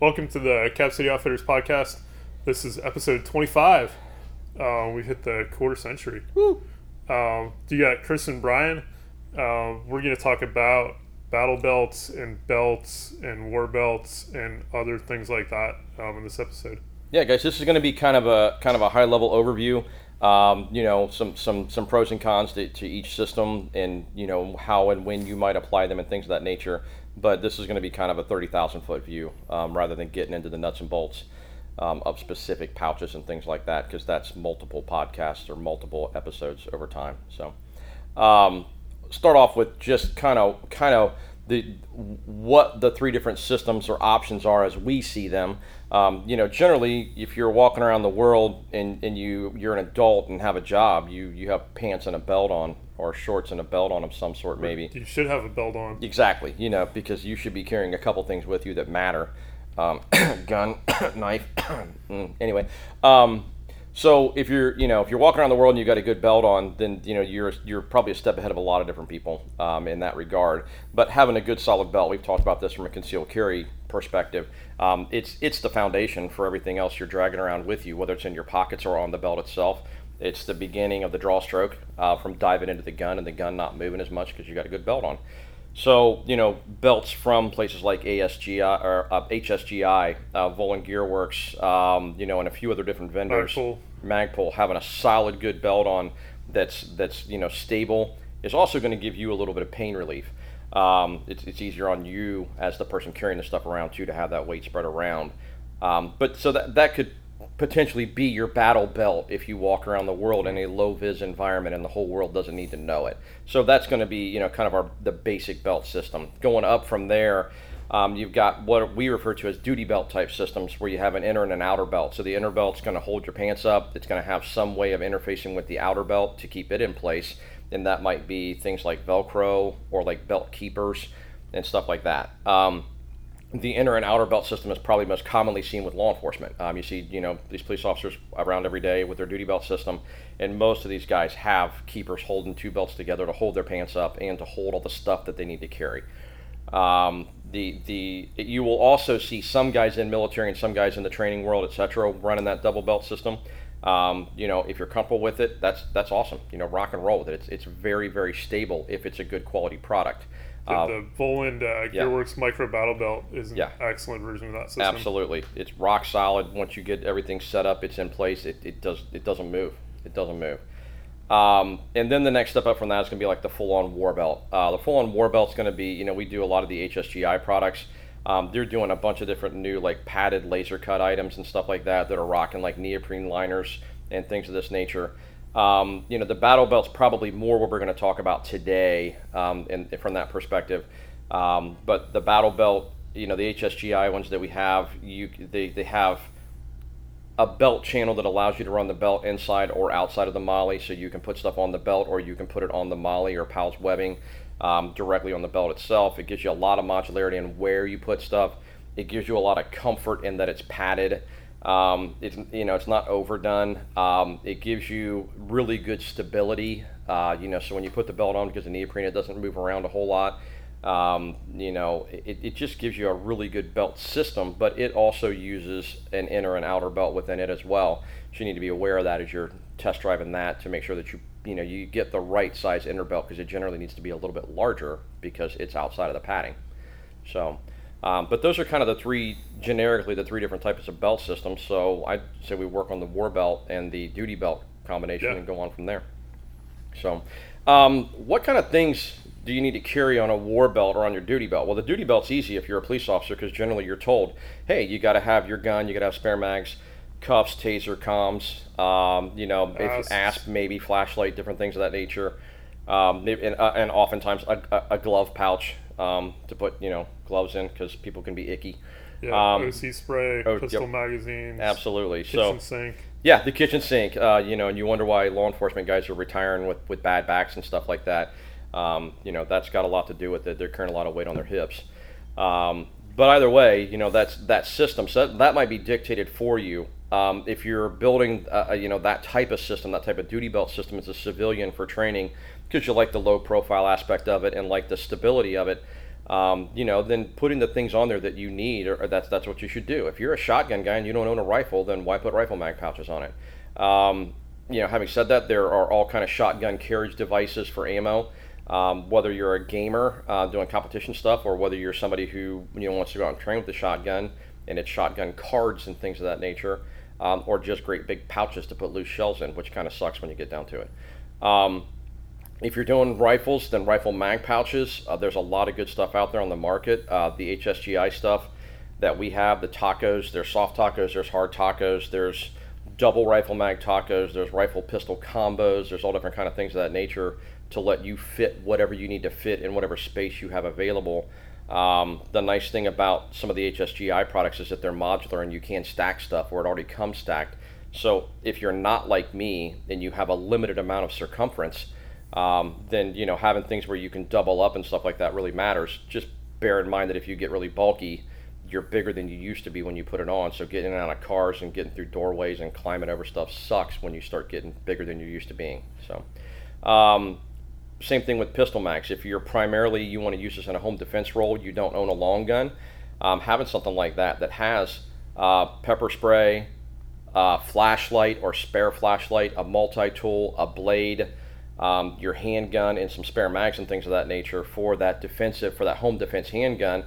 Welcome to the Cap City Outfitters podcast. This is episode 25. Uh, we hit the quarter century. Woo. Um, you got Chris and Brian. Um, we're going to talk about battle belts and belts and war belts and other things like that um, in this episode. Yeah, guys, this is going to be kind of a kind of a high level overview. Um, you know, some some some pros and cons to, to each system, and you know how and when you might apply them and things of that nature. But this is going to be kind of a thirty thousand foot view um, rather than getting into the nuts and bolts um, of specific pouches and things like that, because that's multiple podcasts or multiple episodes over time. So, um, start off with just kind of kind of the what the three different systems or options are as we see them. Um, you know, generally, if you're walking around the world and, and you you're an adult and have a job, you you have pants and a belt on, or shorts and a belt on of some sort, maybe. You should have a belt on. Exactly. You know, because you should be carrying a couple things with you that matter. Um, gun, knife. Anyway, um, so if you're, you know, if you're walking around the world and you got a good belt on, then you know you're you're probably a step ahead of a lot of different people um, in that regard. But having a good solid belt, we've talked about this from a concealed carry perspective. Um, it's it's the foundation for everything else you're dragging around with you, whether it's in your pockets or on the belt itself. It's the beginning of the draw stroke uh, from diving into the gun and the gun not moving as much because you got a good belt on. So you know belts from places like ASGI or uh, HSGI, uh, Volund Gear Works, um, you know, and a few other different vendors. Magpul. Magpul having a solid good belt on that's that's you know stable is also going to give you a little bit of pain relief. Um, it's, it's easier on you as the person carrying the stuff around too to have that weight spread around. Um, but so that that could potentially be your battle belt if you walk around the world in a low vis environment and the whole world doesn't need to know it. So that's going to be you know kind of our the basic belt system. Going up from there, um, you've got what we refer to as duty belt type systems where you have an inner and an outer belt. So the inner belt's going to hold your pants up. It's going to have some way of interfacing with the outer belt to keep it in place, and that might be things like Velcro or like belt keepers and stuff like that. Um, the inner and outer belt system is probably most commonly seen with law enforcement. Um, you see, you know, these police officers around every day with their duty belt system, and most of these guys have keepers holding two belts together to hold their pants up and to hold all the stuff that they need to carry. Um, the the you will also see some guys in military and some guys in the training world, etc., running that double belt system. Um, you know, if you're comfortable with it, that's that's awesome. You know, rock and roll with it. It's it's very very stable if it's a good quality product. The, Uh, the Volund uh, yeah. Gearworks Micro Battle Belt is an Yeah. excellent version of that system. Absolutely, it's rock solid. Once you get everything set up, it's in place. It, it does it doesn't move. It doesn't move. Um, and then the next step up from that is going to be like the full-on war belt. Uh, the full-on war belt is going to be, you know, we do a lot of the HSGI products. Um, they're doing a bunch of different new like padded laser cut items and stuff like that that are rocking like neoprene liners and things of this nature. Um, you know, the battle belt's probably more what we're going to talk about today, um, and from that perspective. Um, but the battle belt, you know, the HSGI ones that we have, you they, they have a belt channel that allows you to run the belt inside or outside of the MOLLE, so you can put stuff on the belt or you can put it on the MOLLE or PALS webbing um, directly on the belt itself. It gives you a lot of modularity in where you put stuff. It gives you a lot of comfort in that it's padded. Um, it's you know it's not overdone. Um, it gives you really good stability. Uh, you know, so when you put the belt on because the neoprene it doesn't move around a whole lot. Um, you know, it, it just gives you a really good belt system, but it also uses an inner and outer belt within it as well. So you need to be aware of that as you're test driving that to make sure that you you know you get the right size inner belt because it generally needs to be a little bit larger because it's outside of the padding. So, um, but those are kind of the three generically the three different types of belt systems. So I'd say we work on the war belt and the duty belt combination Yeah. and go on from there. So, um, what kind of things do you need to carry on a war belt or on your duty belt? Well, the duty belt's easy if you're a police officer because generally you're told, hey, you got to have your gun, you got to have spare mags, cuffs, taser, comms, um, you know, if Asps. asp, maybe flashlight, different things of that nature, um, and, uh, and oftentimes a, a glove pouch um, to put you know gloves in because people can be icky. Yeah, Um, OC spray, oh, pistol yep. magazines, Absolutely. kitchen so sink. yeah, the kitchen sink. Uh, you know, and you wonder why law enforcement guys are retiring with, with bad backs and stuff like that. Um, you know, that's got a lot to do with it. They're carrying a lot of weight on their hips. Um, but either way, you know, that's that system. So that might be dictated for you. Um, if you're building, uh, you know, that type of system, that type of duty belt system as a civilian for training, because you like the low profile aspect of it and like the stability of it, um, you know, then putting the things on there that you need, or, or, that's that's what you should do. If you're a shotgun guy and you don't own a rifle, then why put rifle mag pouches on it? Um, you know, having said that, there are all kind of shotgun carriage devices for ammo. Um, whether you're a gamer uh, doing competition stuff, or whether you're somebody who you know wants to go out and train with the shotgun, and it's shotgun cards and things of that nature, um, or just great big pouches to put loose shells in, which kind of sucks when you get down to it. If you're doing rifles, then rifle mag pouches. Uh, there's a lot of good stuff out there on the market. Uh, the HSGI stuff that we have, the tacos, there's soft tacos, there's hard tacos, there's double rifle mag tacos, there's rifle pistol combos, there's all different kind of things of that nature to let you fit whatever you need to fit in whatever space you have available. Um, the nice thing about some of the HSGI products is that they're modular and you can stack stuff where it already comes stacked. So if you're not like me and you have a limited amount of circumference, um, then you know having things where you can double up and stuff like that really matters. Just bear in mind that if you get really bulky, you're bigger than you used to be when you put it on. So getting out of cars and getting through doorways and climbing over stuff sucks when you start getting bigger than you're used to being. So. Um, same thing with pistol mags. If you're primarily you want to use this in a home defense role, you don't own a long gun, um, having something like that that has uh, pepper spray, uh, flashlight or spare flashlight, a multi-tool, a blade, um, your handgun and some spare mags and things of that nature for that defensive, for that home defense handgun,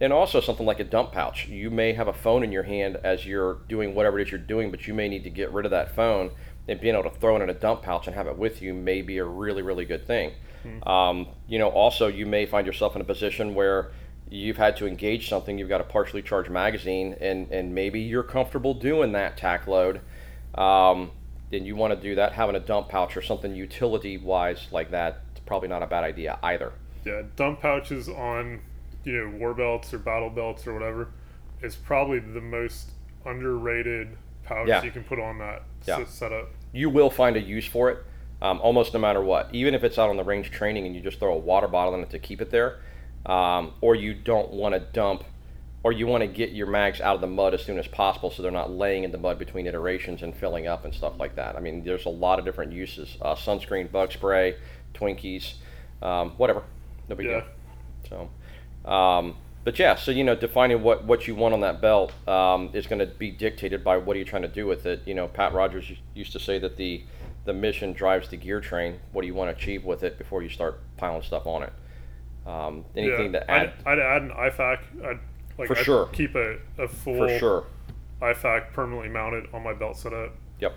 and also something like a dump pouch. You may have a phone in your hand as you're doing whatever it is you're doing, but you may need to get rid of that phone, and being able to throw it in a dump pouch and have it with you may be a really, really good thing. Mm-hmm. Um, you know, also you may find yourself in a position where you've had to engage something, you've got a partially charged magazine, and, and maybe you're comfortable doing that tack load. Um, then you want to do that, having a dump pouch or something utility wise like that, it's probably not a bad idea either. Yeah, dump pouches on you know war belts or battle belts or whatever is probably the most underrated pouch yeah. you can put on that yeah. setup. You will find a use for it, um, almost no matter what. Even if it's out on the range training and you just throw a water bottle in it to keep it there, um, or you don't want to dump or you want to get your mags out of the mud as soon as possible so they're not laying in the mud between iterations and filling up and stuff like that. I mean, there's a lot of different uses uh, sunscreen, bug spray, Twinkies, um, whatever. No big yeah. deal. So, um, but yeah, so you know, defining what, what you want on that belt um, is going to be dictated by what are you trying to do with it. You know, Pat Rogers used to say that the the mission drives the gear train. What do you want to achieve with it before you start piling stuff on it? Um, anything yeah, to add? I'd, I'd add an IFAK. I'd like for I sure. Keep a, a full for sure. IFAK permanently mounted on my belt setup. Yep.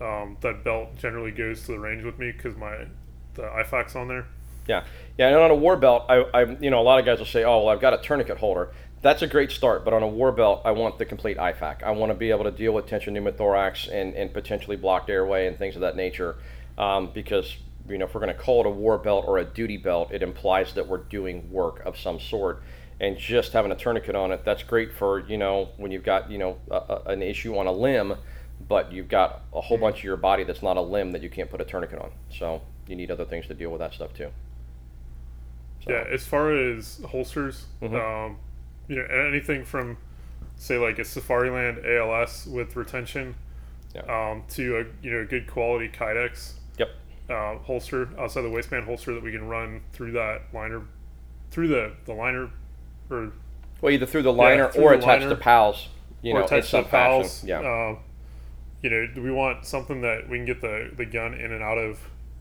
Um, that belt generally goes to the range with me because my the IFAK's on there. Yeah, yeah. And on a war belt, I, I, you know, a lot of guys will say, "Oh, well, I've got a tourniquet holder." That's a great start, but on a war belt, I want the complete IFAK. I want to be able to deal with tension pneumothorax and, and potentially blocked airway and things of that nature, um, because you know if we're going to call it a war belt or a duty belt, it implies that we're doing work of some sort and just having a tourniquet on it, that's great for you know when you've got you know a, a, an issue on a limb, but you've got a whole bunch of your body that's not a limb that you can't put a tourniquet on. So you need other things to deal with that stuff too. So. Yeah, as far as holsters, mm-hmm. um, you know anything from say like a Safariland ALS with retention yeah. um, to a you know good quality Kydex. Yep. Uh, holster outside the waistband holster that we can run through that liner, through the the liner or well, either through the liner yeah, through or attached to PALS. You know, attached to PALS. Yeah. Uh, you know, do we want something that we can get the the gun in and out of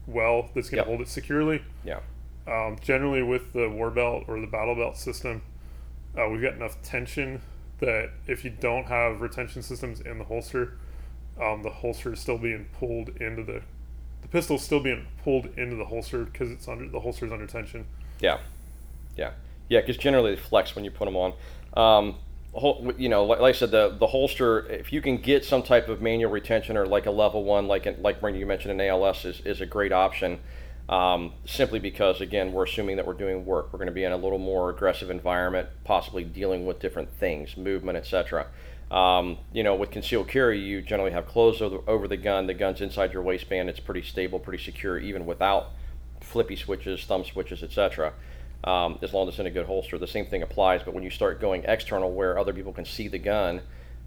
well that's going to yep. hold it securely? Yeah. Um, generally, with the war belt or the battle belt system, uh, we've got enough tension that if you don't have retention systems in the holster, um, the holster is still being pulled into the the pistol is still being pulled into the holster because it's under the holster is under tension. Yeah, yeah. Yeah, because generally they flex when you put them on. Um, you know, like, like, I said, the the holster, if you can get some type of manual retention or like a level one, like like Brandon you mentioned, an ALS is, is a great option. Um, simply because again, we're assuming that we're doing work. We're going to be in a little more aggressive environment, possibly dealing with different things, movement, etc. Um, you know, with concealed carry, you generally have clothes over, over the gun. The gun's inside your waistband. It's pretty stable, pretty secure, even without flippy switches, thumb switches, etc um, as long as it's in a good holster. The same thing applies, but when you start going external where other people can see the gun,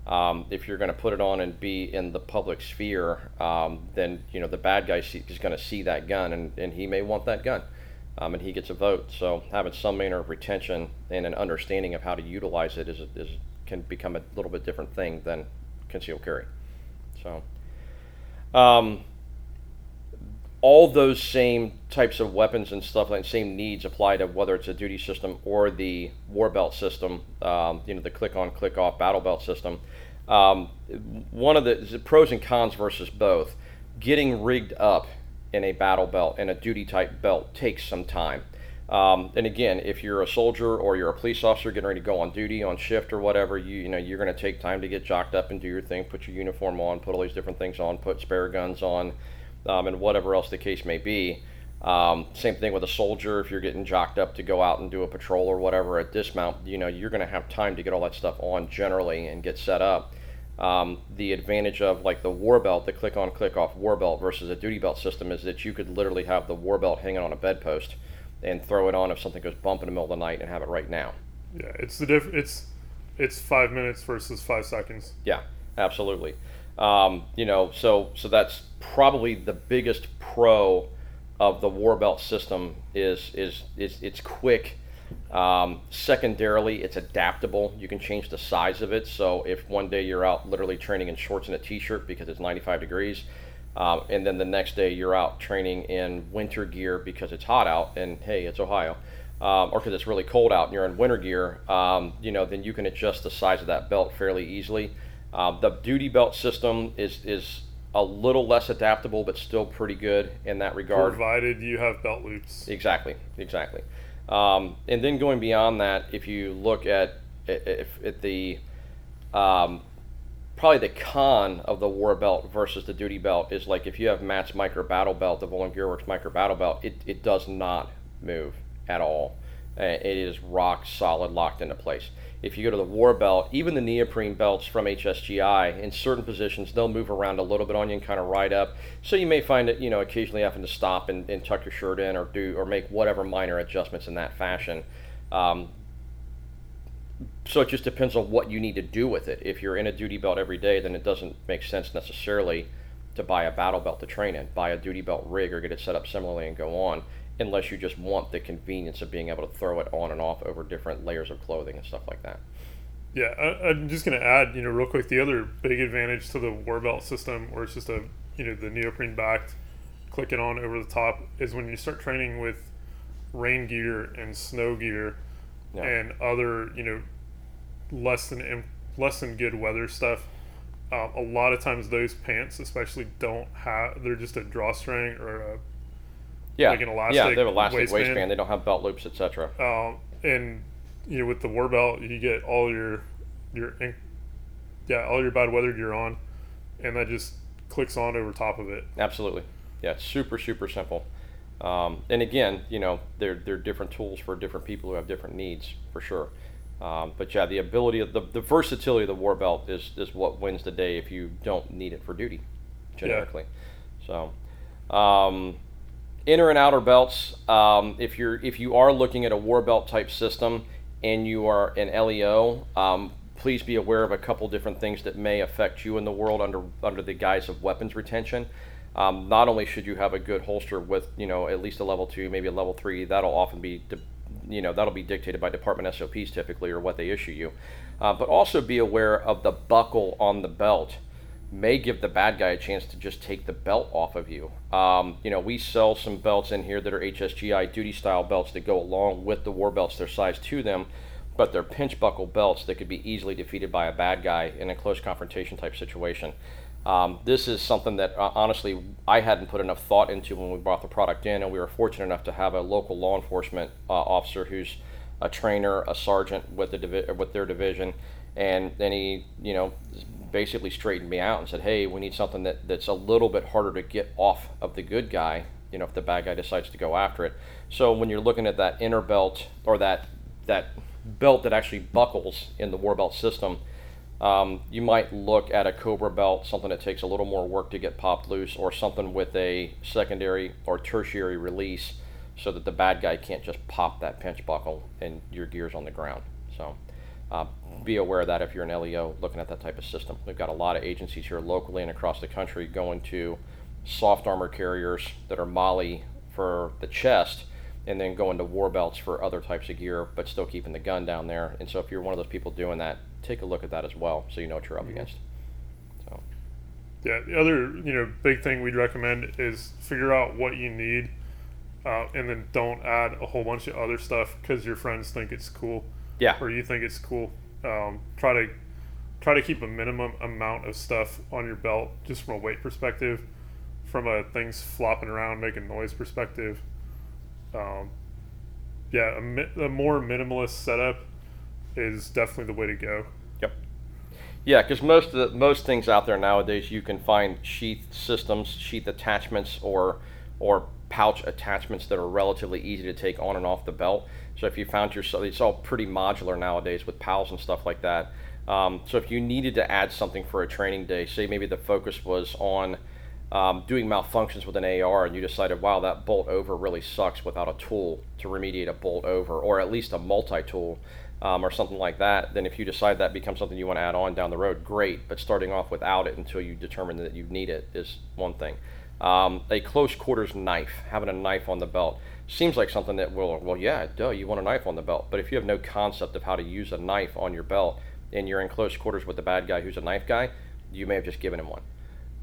um, if you're going to put it on and be in the public sphere, um, then you know the bad guy is going to see that gun, and, and he may want that gun. um, and he gets a vote. So having some manner of retention and an understanding of how to utilize it is, is can become a little bit different thing than concealed carry. So, um, all those same types of weapons and stuff like same needs apply to whether it's a duty system or the war belt system. Um, you know, the click on, click off battle belt system. Um, one of the, the pros and cons versus both. Getting rigged up in a battle belt and a duty type belt takes some time. Um, and again, if you're a soldier or you're a police officer getting ready to go on duty, on shift or whatever, you you know you're going to take time to get jocked up and do your thing, put your uniform on, put all these different things on, put spare guns on, um, and whatever else the case may be. Um, same thing with a soldier. If you're getting jocked up to go out and do a patrol or whatever at dismount, you know you're going to have time to get all that stuff on generally and get set up. Um, the advantage of like the war belt, the click on, click off war belt versus a duty belt system is that you could literally have the war belt hanging on a bedpost and throw it on if something goes bump in the middle of the night and have it right now. Yeah, it's the diff- It's it's five minutes versus five seconds. Yeah, absolutely. Um, you know, so so that's probably the biggest pro of the war belt system is is is it's quick. Um, secondarily, it's adaptable. You can change the size of it. So if one day you're out literally training in shorts and a t-shirt because it's 95 degrees, um, and then the next day you're out training in winter gear because it's hot out, and hey, it's Ohio, um, or because it's really cold out and you're in winter gear, um, you know, then you can adjust the size of that belt fairly easily. Um, the duty belt system is is a little less adaptable, but still pretty good in that regard. Provided you have belt loops. Exactly, exactly. Um, and then going beyond that, if you look at if, at the um, probably the con of the war belt versus the duty belt is like if you have Matt's micro battle belt, the Volund Gearworks micro battle belt, it, it does not move at all. Uh, it is rock solid, locked into place. If you go to the war belt, even the neoprene belts from HSGI, in certain positions, they'll move around a little bit on you and kind of ride up. So you may find it, you know, occasionally having to stop and, and tuck your shirt in or do or make whatever minor adjustments in that fashion. Um, so it just depends on what you need to do with it. If you're in a duty belt every day, then it doesn't make sense necessarily to buy a battle belt to train in. Buy a duty belt rig or get it set up similarly and go on, unless you just want the convenience of being able to throw it on and off over different layers of clothing and stuff like that. Yeah, I, am just going to add, you know, real quick, the other big advantage to the war belt system, where it's just a, you know, the neoprene backed, clicking on over the top, is when you start training with rain gear and snow gear yeah. and other, you know, less than less than good weather stuff. Uh, a lot of times those pants, especially, don't have. They're just a drawstring or a yeah, like an elastic. Yeah, they have elastic waistband. waistband. They don't have belt loops, etc. Um, and you know, with the war belt, you get all your your yeah all your bad weather gear on, and that just clicks on over top of it. Absolutely, yeah, it's super super simple. Um, and again, you know, they're they're different tools for different people who have different needs for sure. Um, but yeah, the ability of the, the versatility of the war belt is, is what wins the day if you don't need it for duty, generically. Yeah. So, um, inner and outer belts. Um, if you're if you are looking at a war belt type system and you are an LEO, um, please be aware of a couple different things that may affect you in the world under under the guise of weapons retention. Um, not only should you have a good holster with you know at least a level two, maybe a level three. That'll often be de- you know that'll be dictated by department SOPs typically or what they issue you. Uh, but also be aware of the buckle on the belt may give the bad guy a chance to just take the belt off of you. Um, you know, we sell some belts in here that are HSGI duty style belts that go along with the war belts. They're size to them, but they're pinch buckle belts that could be easily defeated by a bad guy in a close confrontation type situation. Um, this is something that uh, honestly I hadn't put enough thought into when we brought the product in, and we were fortunate enough to have a local law enforcement uh, officer who's a trainer, a sergeant with the divi- with their division, and then he, you know, basically straightened me out and said, "Hey, we need something that, that's a little bit harder to get off of the good guy. You know, if the bad guy decides to go after it." So when you're looking at that inner belt or that that belt that actually buckles in the war belt system um, you might look at a Cobra belt, something that takes a little more work to get popped loose, or something with a secondary or tertiary release so that the bad guy can't just pop that pinch buckle and your gear's on the ground. So uh, be aware of that if you're an LEO looking at that type of system. We've got a lot of agencies here locally and across the country going to soft armor carriers that are MOLLE for the chest and then going to war belts for other types of gear, but still keeping the gun down there. And so if you're one of those people doing that, take a look at that as well, so you know what you're up Mhm. against. So Yeah, the other you know big thing we'd recommend is figure out what you need, uh, and then don't add a whole bunch of other stuff because your friends think it's cool yeah, or you think it's cool. Um, try to try to keep a minimum amount of stuff on your belt, just from a weight perspective, from a things flopping around making noise perspective. Um, yeah, a, mi- a more minimalist setup is definitely the way to go. Yep. Yeah, because most of the, most things out there nowadays, you can find sheath systems, sheath attachments, or or pouch attachments that are relatively easy to take on and off the belt. So if you found yourself, it's all pretty modular nowadays with PALS and stuff like that. Um, so if you needed to add something for a training day, say maybe the focus was on um, doing malfunctions with an AR, and you decided, wow, that bolt over really sucks without a tool to remediate a bolt over, or at least a multi-tool um, or something like that, then if you decide that becomes something you want to add on down the road, great. But starting off without it until you determine that you need it is one thing. Um, a close quarters knife, having a knife on the belt, seems like something that will, well, yeah, duh, you want a knife on the belt. But if you have no concept of how to use a knife on your belt and you're in close quarters with the bad guy who's a knife guy, you may have just given him one.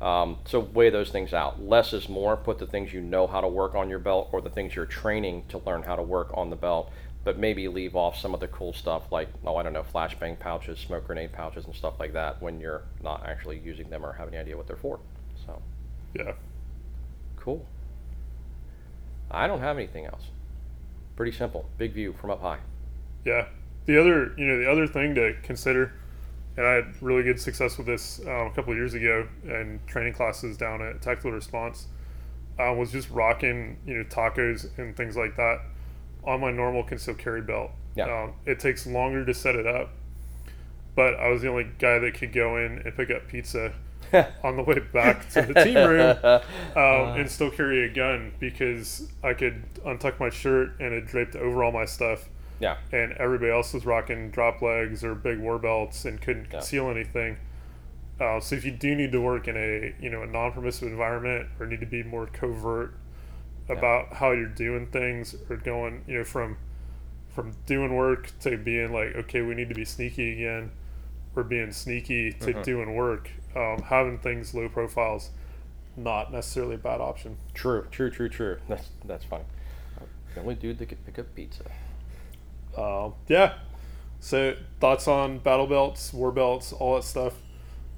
Um, so weigh those things out. Less is more. Put the things you know how to work on your belt or the things you're training to learn how to work on the belt. But maybe leave off some of the cool stuff like, oh, I don't know, flashbang pouches, smoke grenade pouches, and stuff like that when you're not actually using them or have any idea what they're for. So Yeah. Cool. I don't have anything else. Pretty simple. Big view from up high. Yeah. The other, you know, the other thing to consider, and I had really good success with this um, a couple of years ago in training classes down at Tactical Response, uh, was just rocking, you know, tacos and things like that on my normal concealed carry belt. Yeah. Um, it takes longer to set it up, but I was the only guy that could go in and pick up pizza on the way back to the team room um, and still carry a gun because I could untuck my shirt and it draped over all my stuff yeah. and everybody else was rocking drop legs or big war belts and couldn't Yeah. conceal anything. Uh, so if you do need to work in a you know a non-permissive environment or need to be more covert about how you're doing things or going you know from from doing work to being like okay we need to be sneaky again or being sneaky to Mhm. doing work um, having things low profiles not necessarily a bad option True, true, true, true. That's that's funny. The only dude that could pick up pizza. Um, yeah. So thoughts on battle belts, war belts, all that stuff.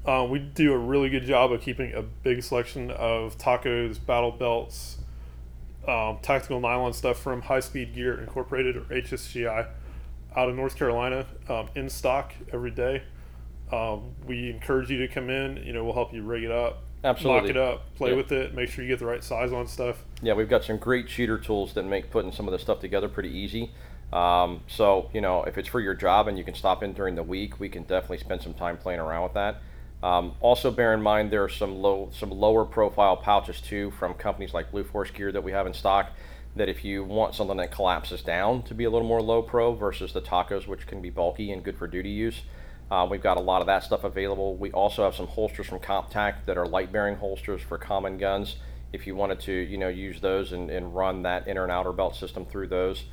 Uh, we do a really good job of keeping a big selection of tacos, battle belts, um, tactical nylon stuff from High Speed Gear Incorporated or HSGI out of North Carolina um, in stock every day. Um, we encourage you to come in. You know, we'll help you rig it up, Absolutely. mock it up, play Yeah. with it, make sure you get the right size on stuff. Yeah, we've got some great cheater tools that make putting some of this stuff together pretty easy. Um, so, you know, if it's for your job and you can stop in during the week, we can definitely spend some time playing around with that. Um, also, bear in mind there are some low, some lower profile pouches too from companies like Blue Force Gear that we have in stock. That if you want something that collapses down to be a little more low pro versus the tacos, which can be bulky and good for duty use, uh, we've got a lot of that stuff available. We also have some holsters from CompTac that are light bearing holsters for common guns. If you wanted to, you know, use those and, and run that inner and outer belt system through those,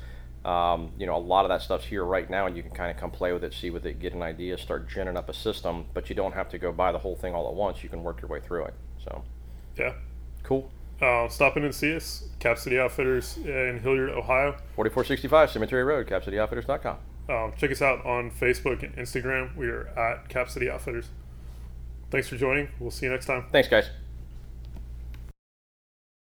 um, you know, a lot of that stuff's here right now, and you can kind of come play with it, see with it, get an idea, start ginning up a system. But you don't have to go buy the whole thing all at once. You can work your way through it. So, Yeah. cool. Uh, stop in and see us, Cap City Outfitters in Hilliard, Ohio. 4465 Cemetery Road, CapCityOutfitters.com. Um, check us out on Facebook and Instagram. We are at Cap City Outfitters. Thanks for joining. We'll see you next time. Thanks, guys.